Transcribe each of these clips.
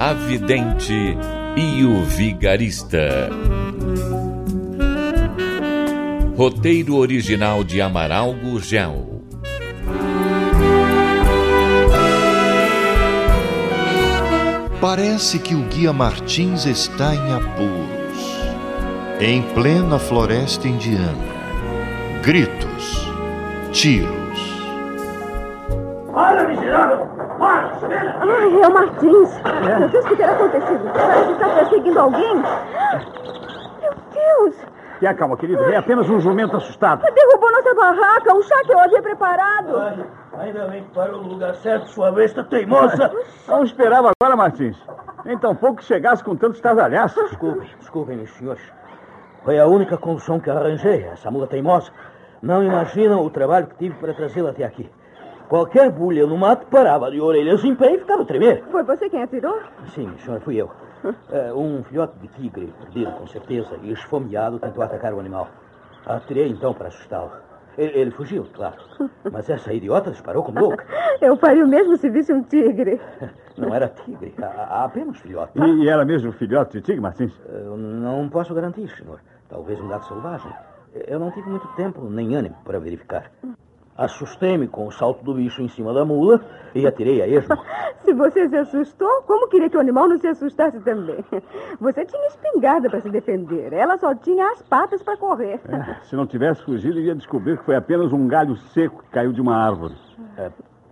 A Vidente e o Vigarista. Roteiro original de Amaral Gurgel. Parece que o guia Martins está em apuros. Em plena floresta indiana. Gritos. Tiros. Ai, é o Martins. Meu Deus, o que terá acontecido? Parece que está perseguindo alguém. Meu Deus! Tenha calma, querido. É apenas um jumento assustado. Derrubou nossa barraca, o chá que eu havia preparado. Olha, ainda bem que parou no lugar certo, sua besta teimosa. Não esperava agora, Martins. Nem tão pouco que chegasse com tanto estardalhaço. Desculpem, desculpem, meus senhores. Foi a única condução que arranjei, essa mula teimosa. Não imaginam o trabalho que tive para trazê-la até aqui. Qualquer bulha no mato parava de orelhas em pé e ficava a tremer. Foi você quem atirou? Sim, senhora, fui eu. É, um filhote de tigre, perdido com certeza, e esfomeado, tentou atacar o animal. Atirei então para assustá-lo. Ele, ele fugiu, claro. Mas essa idiota disparou como louca. Eu faria o mesmo se visse um tigre. Não era tigre, a- a- apenas filhote. E, e era mesmo filhote de tigre, Martins? Eu não posso garantir, senhor. Talvez um gato selvagem. Eu não tive muito tempo nem ânimo para verificar. Assustei-me com o salto do bicho em cima da mula e atirei a esmo. Se você se assustou, como queria que o animal não se assustasse também? Você tinha espingarda para se defender. Ela só tinha as patas para correr. É, se não tivesse fugido, iria descobrir que foi apenas um galho seco que caiu de uma árvore. É,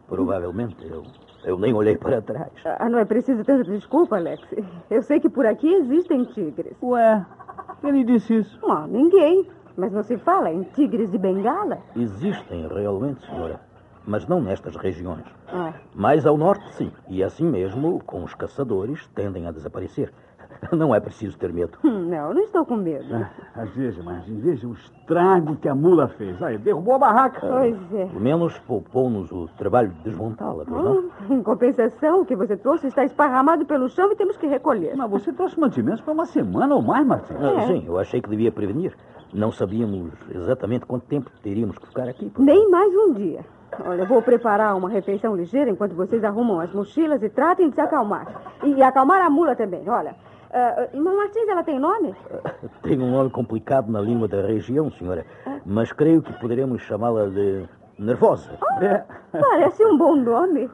provavelmente eu, eu nem olhei para trás. Ah, não é preciso tanta desculpa, Alex. Eu sei que por aqui existem tigres. Ué, quem lhe disse isso? Ah, ninguém. Mas não se fala em tigres de bengala? Existem realmente, senhora. Mas não nestas regiões. Ah, Mais ao norte, sim. E assim mesmo, com os caçadores, tendem a desaparecer. Não é preciso ter medo. hum, não, não estou com medo. Mas veja, Martins, veja o estrago que a mula fez. Aí, derrubou a barraca. Pois é. Pelo menos poupou-nos o trabalho de desmontá-la, pois não? Hum, em compensação, o que você trouxe está esparramado pelo chão e temos que recolher. Mas você trouxe mantimentos para uma semana ou mais, Martins. Ah, É. Sim, eu achei que devia prevenir. Não sabíamos exatamente quanto tempo teríamos que ficar aqui. pois Nem mais um dia. Olha, vou preparar uma refeição ligeira enquanto vocês arrumam as mochilas e tratem de se acalmar. E acalmar a mula também, olha. Ah, irmã Martins, ela tem nome? Tem um nome complicado na língua da região, senhora. Mas creio que poderemos chamá-la de Nervosa. É. Parece um bom nome.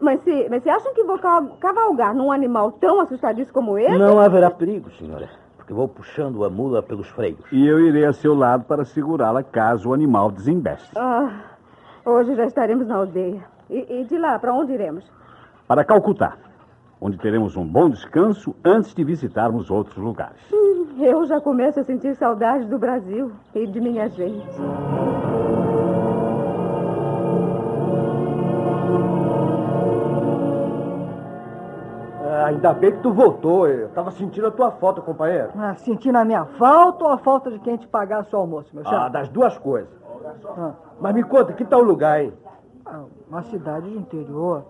Mas se, mas se acham que vou ca- cavalgar num animal tão assustadiço como esse? Não haverá perigo, senhora. Vou puxando a mula pelos freios. E eu irei a seu lado para segurá-la caso o animal desembeste. Ah, hoje já estaremos na aldeia. E, e de lá, para onde iremos? Para Calcutá, onde teremos um bom descanso antes de visitarmos outros lugares. Hum, Eu já começo a sentir saudade do Brasil e de minha gente. Ainda bem que tu voltou. Eu tava sentindo a tua falta, companheiro. Ah, sentindo a minha falta ou a falta de quem te pagasse o almoço, meu Ah, chefe? das duas coisas. Ah. Mas me conta, que tal o lugar, hein? Ah, uma cidade de interior,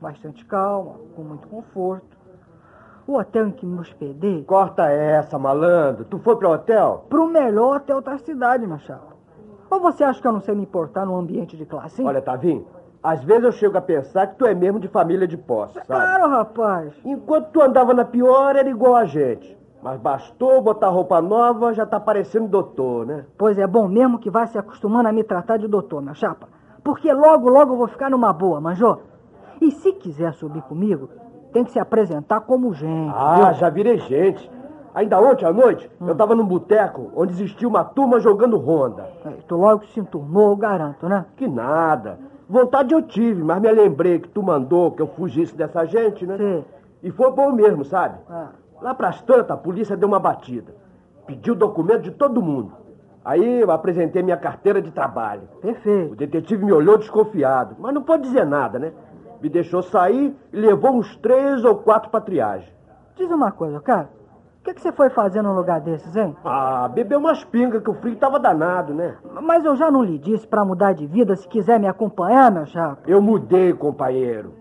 bastante calma, com muito conforto. O hotel em que me hospedei, Corta essa, malandro. Tu foi pro hotel? pro melhor hotel da cidade, meu chapa. Ou você acha que eu não sei me importar num ambiente de classe? hein? Olha, Tavinho, às vezes eu chego a pensar que tu é mesmo de família de posse, sabe? Claro, rapaz. Enquanto tu andava na pior, era igual a gente. Mas bastou botar roupa nova, já tá parecendo doutor, né? Pois é bom mesmo que vá se acostumando a me tratar de doutor, meu chapa. Porque logo, logo eu vou ficar numa boa, manjou? E se quiser subir comigo, tem que se apresentar como gente. Ah, viu? já virei gente. Ainda ontem à noite, eu tava num boteco onde existia uma turma jogando ronda. É, Tu logo se enturmou, eu garanto, né? Que nada. Vontade eu tive, mas me lembrei que tu mandou que eu fugisse dessa gente, né? Sim. E foi bom mesmo, sabe? Ah. Lá pras tantas, a polícia deu uma batida. Pediu documento de todo mundo. Aí eu apresentei minha carteira de trabalho. O Perfeito. detetive me olhou desconfiado, mas não pode dizer nada, né? Me deixou sair e levou uns três ou quatro pra triagem. Diz uma coisa, cara. O que, que você foi fazer num lugar desses, hein? Ah, bebeu umas pingas que o frio tava danado, né? Mas eu já não lhe disse pra mudar de vida se quiser me acompanhar, meu chapa. Eu mudei, companheiro.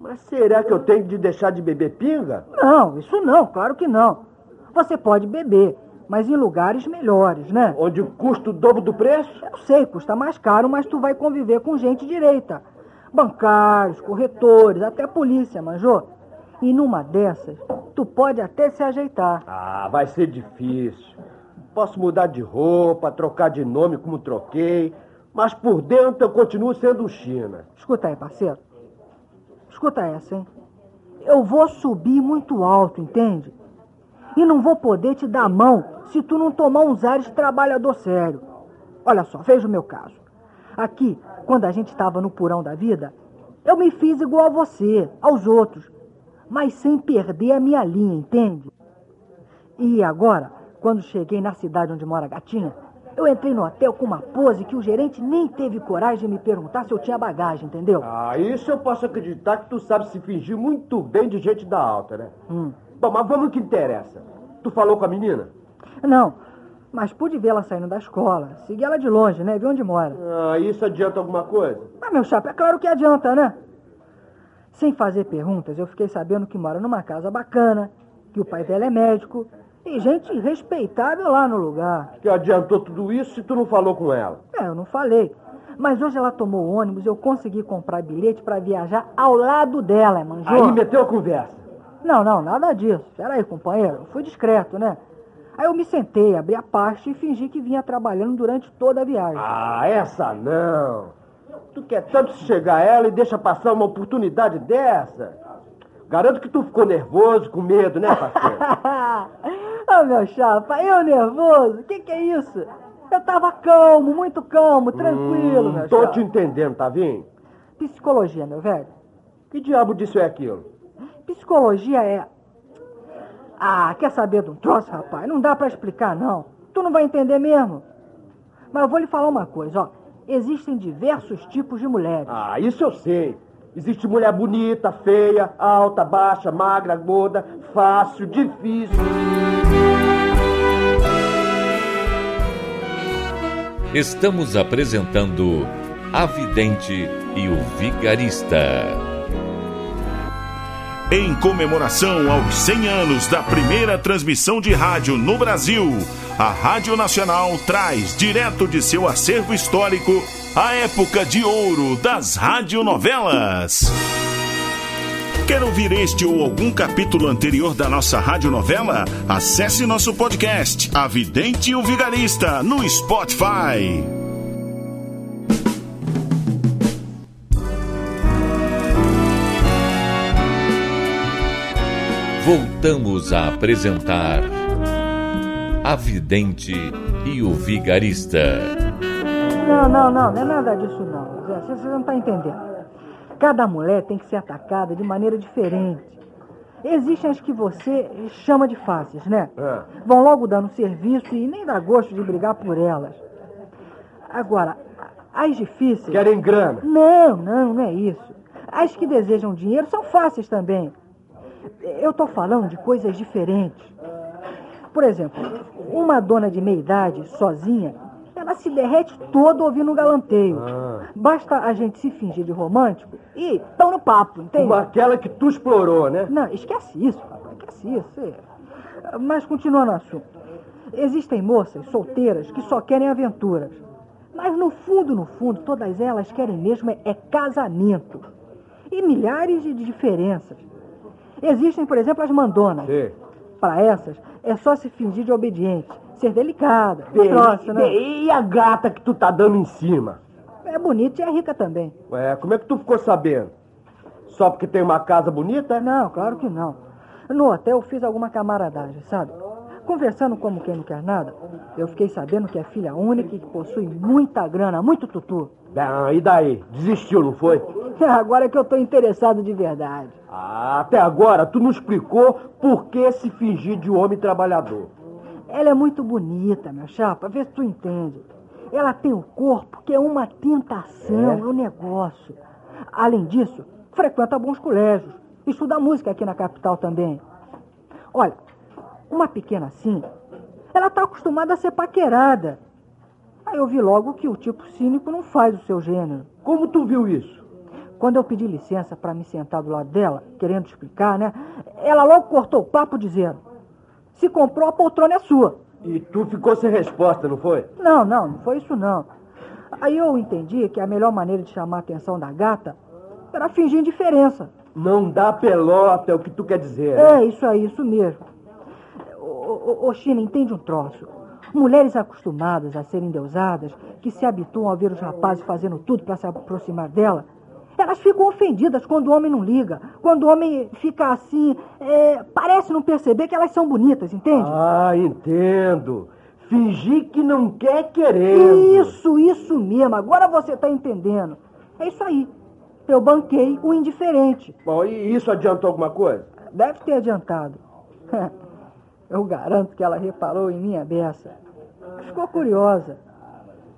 Mas será que eu tenho de deixar de beber pinga? Não, isso não, claro que não. Você pode beber, mas em lugares melhores, né? Onde custa o dobro do preço? Eu sei, custa mais caro, mas tu vai conviver com gente direita. Bancários, corretores, até polícia, manjou? E numa dessas, tu pode até se ajeitar. Ah, vai ser difícil. Posso mudar de roupa, trocar de nome como troquei, mas por dentro eu continuo sendo China. Escuta aí, parceiro. Escuta essa, hein? Eu vou subir muito alto, entende? E não vou poder te dar a mão se tu não tomar uns ares de trabalhador sério. Olha só, veja o meu caso. Aqui, quando a gente estava no purão da vida, eu me fiz igual a você, aos outros, mas sem perder a minha linha, entende? E agora, quando cheguei na cidade onde mora a gatinha, eu entrei no hotel com uma pose que o gerente nem teve coragem de me perguntar se eu tinha bagagem, entendeu? Ah, isso eu posso acreditar que tu sabe se fingir muito bem de gente da alta, né? Hum. Bom, mas vamos que interessa. Tu falou com a menina? Não, mas pude vê-la saindo da escola. Segui ela de longe, né? Vi onde mora. Ah, isso adianta alguma coisa? Mas, meu chapa, é claro que adianta, né? Sem fazer perguntas, eu fiquei sabendo que mora numa casa bacana, que o pai dela é médico e gente respeitável lá no lugar. Que adiantou tudo isso se tu não falou com ela? É, eu não falei. Mas hoje ela tomou o ônibus e eu consegui comprar bilhete para viajar ao lado dela, manjou? Aí meteu a conversa. Não, não, nada disso. Peraí, companheiro, eu fui discreto, né? Aí eu me sentei, abri a pasta e fingi que vinha trabalhando durante toda a viagem. Ah, essa não. Tu quer tanto chegar a ela e deixa passar uma oportunidade dessa? Garanto que tu ficou nervoso, com medo, né, parceiro? Ô, meu chapa, eu nervoso? O que, que é isso? Eu tava calmo, muito calmo, tranquilo, Hum, meu Tô chapa. te entendendo, tá vendo? Psicologia, meu velho. Que diabo disso é aquilo? Psicologia é. Ah, quer saber de um troço, rapaz? Não dá pra explicar, não. Tu não vai entender mesmo. Mas eu vou lhe falar uma coisa, ó. Existem diversos tipos de mulheres. Ah, isso eu sei. Existe mulher bonita, feia, alta, baixa, magra, gorda, fácil, difícil. Estamos apresentando A Vidente e o Vigarista. Em comemoração aos 100 anos da primeira transmissão de rádio no Brasil, a Rádio Nacional traz direto de seu acervo histórico a época de ouro das radionovelas. Quer ouvir este ou algum capítulo anterior da nossa radionovela? Acesse nosso podcast, A Vidente e o Vigarista, no Spotify. Voltamos a apresentar A Vidente e o Vigarista. Não, não, não, não é nada disso, não. Zé, Você você não tá entendendo. Cada mulher tem que ser atacada de maneira diferente. Existem as que você chama de fáceis, né? É. Vão logo dando serviço e nem dá gosto de brigar por elas. Agora, as difíceis. Querem grana. Não, não, não é isso. As que desejam dinheiro são fáceis também. Eu tô falando de coisas diferentes. Por exemplo, uma dona de meia idade, sozinha, ela se derrete toda ouvindo um galanteio. Basta a gente se fingir de romântico e tão no papo, entende? Como aquela que tu explorou, né? Não, esquece isso, papai, esquece isso. é. Mas continuando o assunto. Existem moças solteiras que só querem aventuras. Mas no fundo, no fundo, todas elas querem mesmo é, é casamento. E milhares de diferenças. Existem, por exemplo, as mandonas. Para essas, é só se fingir de obediente, ser delicada, grossa, né? e a gata que tu tá dando em cima? É bonita e é rica também. Ué, como é que tu ficou sabendo? Só porque tem uma casa bonita? Não, claro que não. No hotel eu fiz alguma camaradagem, sabe? Conversando como quem não quer nada, eu fiquei sabendo que é filha única e que possui muita grana, muito tutu. Ah, e daí? Desistiu, não foi? Agora é que eu tô interessado de verdade. Ah, até agora tu não explicou por que se fingir de homem trabalhador. Ela é muito bonita, meu chapa, vê se tu entende. Ela tem um corpo que é uma tentação, é, um negócio. Além disso, frequenta bons colégios, estuda música aqui na capital também. Olha, uma pequena assim, ela está acostumada a ser paquerada. Aí eu vi logo que o tipo cínico não faz o seu gênero. Como tu viu isso? Quando eu pedi licença para me sentar do lado dela, querendo explicar, né? Ela logo cortou o papo dizendo: Se comprou, a poltrona é sua. E tu ficou sem resposta, não foi? Não, não, não foi isso não. Aí eu entendi que a melhor maneira de chamar a atenção da gata era fingir indiferença. Não dá pelota, é o que tu quer dizer. Né? É, isso aí, isso mesmo. Ô China, entende um troço. Mulheres acostumadas a serem endeusadas, que se habituam a ver os rapazes fazendo tudo para se aproximar dela, elas ficam ofendidas quando o homem não liga. Quando o homem fica assim, é, parece não perceber que elas são bonitas, entende? Ah, entendo. Fingir que não quer querer. Isso, isso mesmo. Agora você está entendendo. É isso aí. Eu banquei o indiferente. Bom, e isso adiantou alguma coisa? Deve ter adiantado. Eu garanto que ela reparou em minha beça. Ficou curiosa.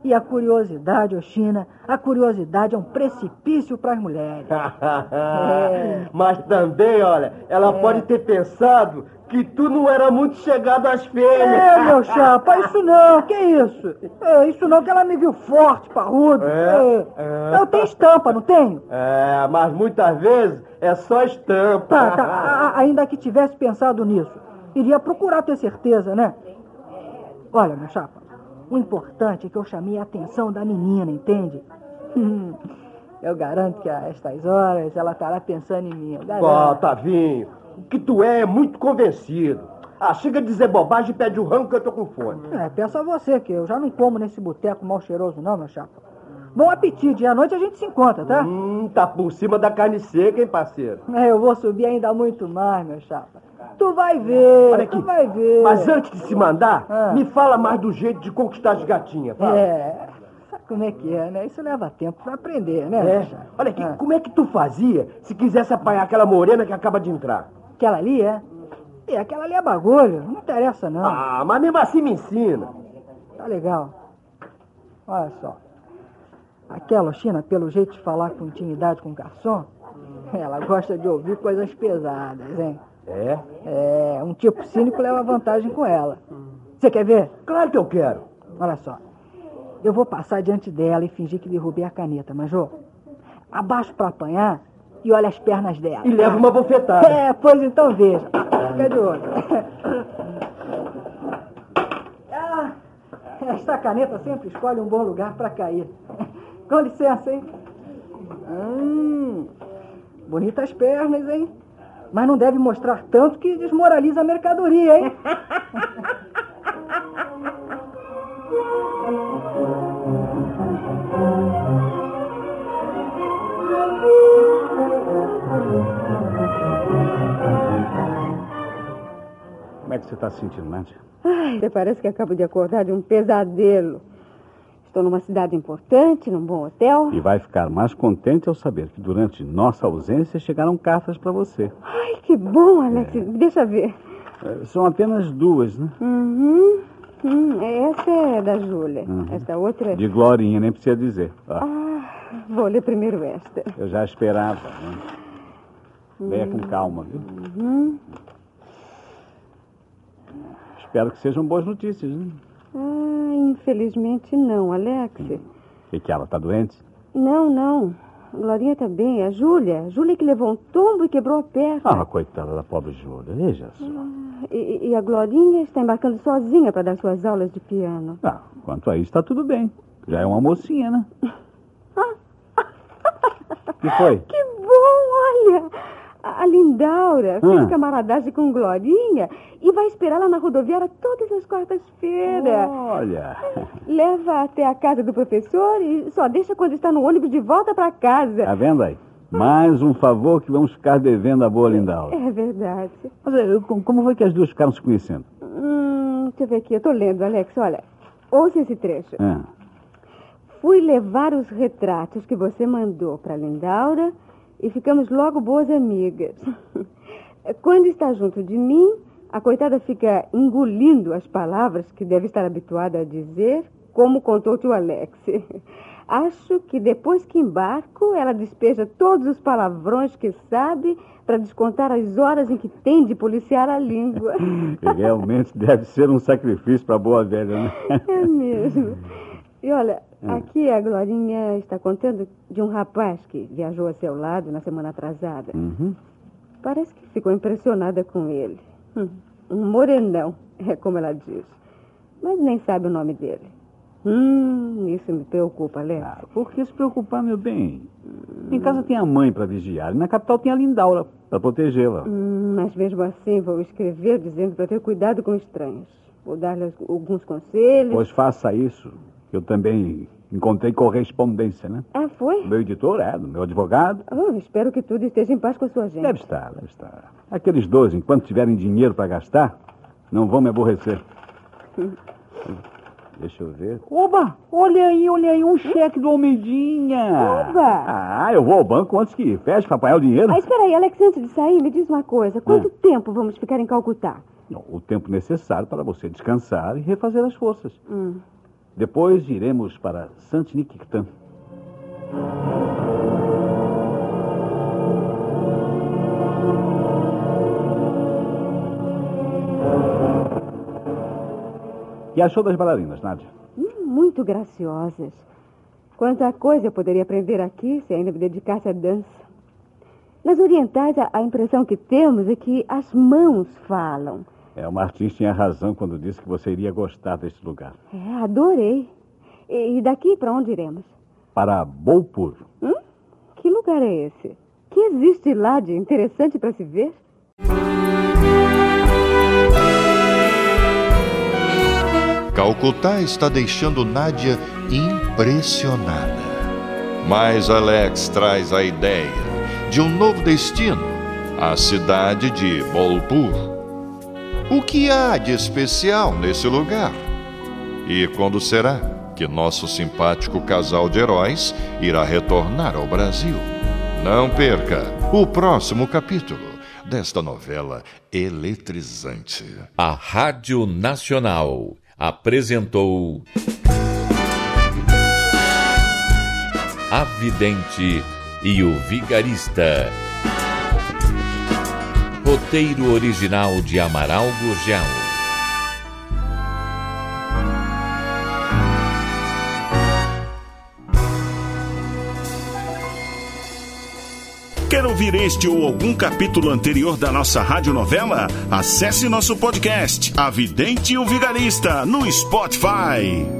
E a curiosidade, Oxina, a curiosidade é um precipício para as mulheres. é. Mas também, olha, ela é. pode ter pensado que tu não era muito chegado às fêmeas. É, meu chapa, isso não, que isso? É, isso não, que ela me viu forte, parrudo. É, é. Eu tenho estampa, não tenho? É, mas muitas vezes é só estampa. Tá, tá, a, ainda que tivesse pensado nisso, iria procurar ter certeza, né? Olha, meu chapa, o importante é que eu chamei a atenção da menina, entende? Eu garanto que a estas horas ela estará pensando em mim. Ó, oh, Tavinho, o que tu é é muito convencido. Ah, chega de dizer bobagem e pede o rango que eu tô com fome. É, peça a você, que eu já não como nesse boteco mal cheiroso não, meu chapa. Bom apetite, e à noite a gente se encontra, tá? Hum, tá por cima da carne seca, hein, parceiro? É, eu vou subir ainda muito mais, meu chapa. Tu vai ver, Olha aqui, tu vai ver. Mas antes de se mandar, ah. me fala mais do jeito de conquistar as gatinhas, fala. É, sabe como é que é, né? Isso leva tempo pra aprender, né? É. Olha aqui, ah. como é que tu fazia se quisesse apanhar aquela morena que acaba de entrar? Aquela ali, é? E aquela ali é bagulho, não interessa não. Ah, mas mesmo assim me ensina. Tá legal. Olha só. Aquela China, pelo jeito de falar com intimidade com o garçom, ela gosta de ouvir coisas pesadas, hein? É? É, um tipo cínico leva vantagem com ela. Você quer ver? Claro que eu quero. Olha só. Eu vou passar diante dela e fingir que derrubei a caneta, manjou? Abaixo para apanhar e olha as pernas dela. E leva uma bofetada. É, pois então veja. Fica de olho. Ah, esta caneta sempre escolhe um bom lugar para cair. Com licença, hein? Hum, bonitas pernas, hein? Mas não deve mostrar tanto que desmoraliza a mercadoria, hein? Como é que você está se sentindo, Nádia? Ai, parece que acabo de acordar de um pesadelo. Estou numa cidade importante, num bom hotel. E vai ficar mais contente ao saber que durante nossa ausência chegaram cartas para você. Ai, que bom, Alex. É. Deixa ver. É, são apenas duas, né? Uhum. Hum, essa é da Júlia. Uhum. Esta outra é... De Glorinha, nem precisa dizer. Ah, vou ler primeiro esta. Eu já esperava, né? Leia com calma, viu? Uhum. Espero que sejam boas notícias, né? Ah, infelizmente não, Alex. E que ela está doente? Não, não. A Glorinha está bem. A Júlia. A Júlia que levou um tombo e quebrou a perna. Ah, coitada da pobre Júlia. Veja só. Ah, e, e, a Glorinha está embarcando sozinha para dar suas aulas de piano. Ah, quanto a isso, está tudo bem. Já é uma mocinha, né? que foi? Que bom, olha! A Lindaura fez ah. camaradagem com Glorinha e vai esperar lá na rodoviária todas as quartas-feiras. Olha. Leva até a casa do professor e só deixa quando está no ônibus de volta para casa. Tá vendo aí? Mais um favor que vamos ficar devendo à boa Lindaura. É verdade. Mas eh, como foi que as duas ficaram se conhecendo? Hum, deixa eu ver aqui. Eu tô lendo, Alex. Olha, ouça esse trecho. Ah. Fui levar os retratos que você mandou para Lindaura e ficamos logo boas amigas. Quando está junto de mim, a coitada fica engolindo as palavras que deve estar habituada a dizer, como contou o tio Alex. Acho que depois que embarco, ela despeja todos os palavrões que sabe para descontar as horas em que tem de policiar a língua. Realmente deve ser um sacrifício para a boa velha, né? É mesmo. E olha, hum. aqui a Glorinha está contando de um rapaz que viajou a seu lado na semana atrasada. Uhum. Parece que ficou impressionada com ele. Hum, um morenão, é como ela diz. Mas nem sabe o nome dele. Hum, isso me preocupa, Léo. Ah, por que se preocupar, meu bem? Hum. Em casa tem a mãe para vigiar e na capital tem a Lindaura para protegê-la. Hum, mas mesmo assim vou escrever dizendo para ter cuidado com estranhos. Vou dar-lhe alguns conselhos. Pois faça isso. Eu também encontrei correspondência, né? Ah, foi? Meu editor é, do meu advogado. Oh, espero que tudo esteja em paz com a sua gente. Deve estar, deve estar. Aqueles dois, enquanto tiverem dinheiro para gastar, não vão me aborrecer. Deixa eu ver. Oba! Olha aí, olha aí, um cheque do Almeidinha. Oba! Ah, eu vou ao banco antes que feche para apanhar o dinheiro. Ah, espera aí, Alex, antes de sair, me diz uma coisa. Quanto ah. tempo vamos ficar em Calcutá? Não, o tempo necessário para você descansar e refazer as forças. Hum. Depois iremos para Santinictan. que achou das bailarinas, Nádia? Hum, muito graciosas. Quanta coisa eu poderia aprender aqui se ainda me dedicasse à dança. Nas orientais, a, impressão que temos é que as mãos falam. É, uma artista tinha razão quando disse que você iria gostar desse lugar. É, adorei. E, e daqui para onde iremos? Para Bolpur. Hum? Que lugar é esse? Que existe lá de interessante para se ver? Calcutá está deixando Nádia impressionada. Mas Alex traz a ideia de um novo destino, a cidade de Bolpur. O que há de especial nesse lugar? E quando será que nosso simpático casal de heróis irá retornar ao Brasil? Não perca o próximo capítulo desta novela eletrizante. A Rádio Nacional apresentou A Vidente e o Vigarista. Roteiro original de Amaral Gurgel. Quer ouvir este ou algum capítulo anterior da nossa radionovela? Acesse nosso podcast, A Vidente e o Vigarista, no Spotify.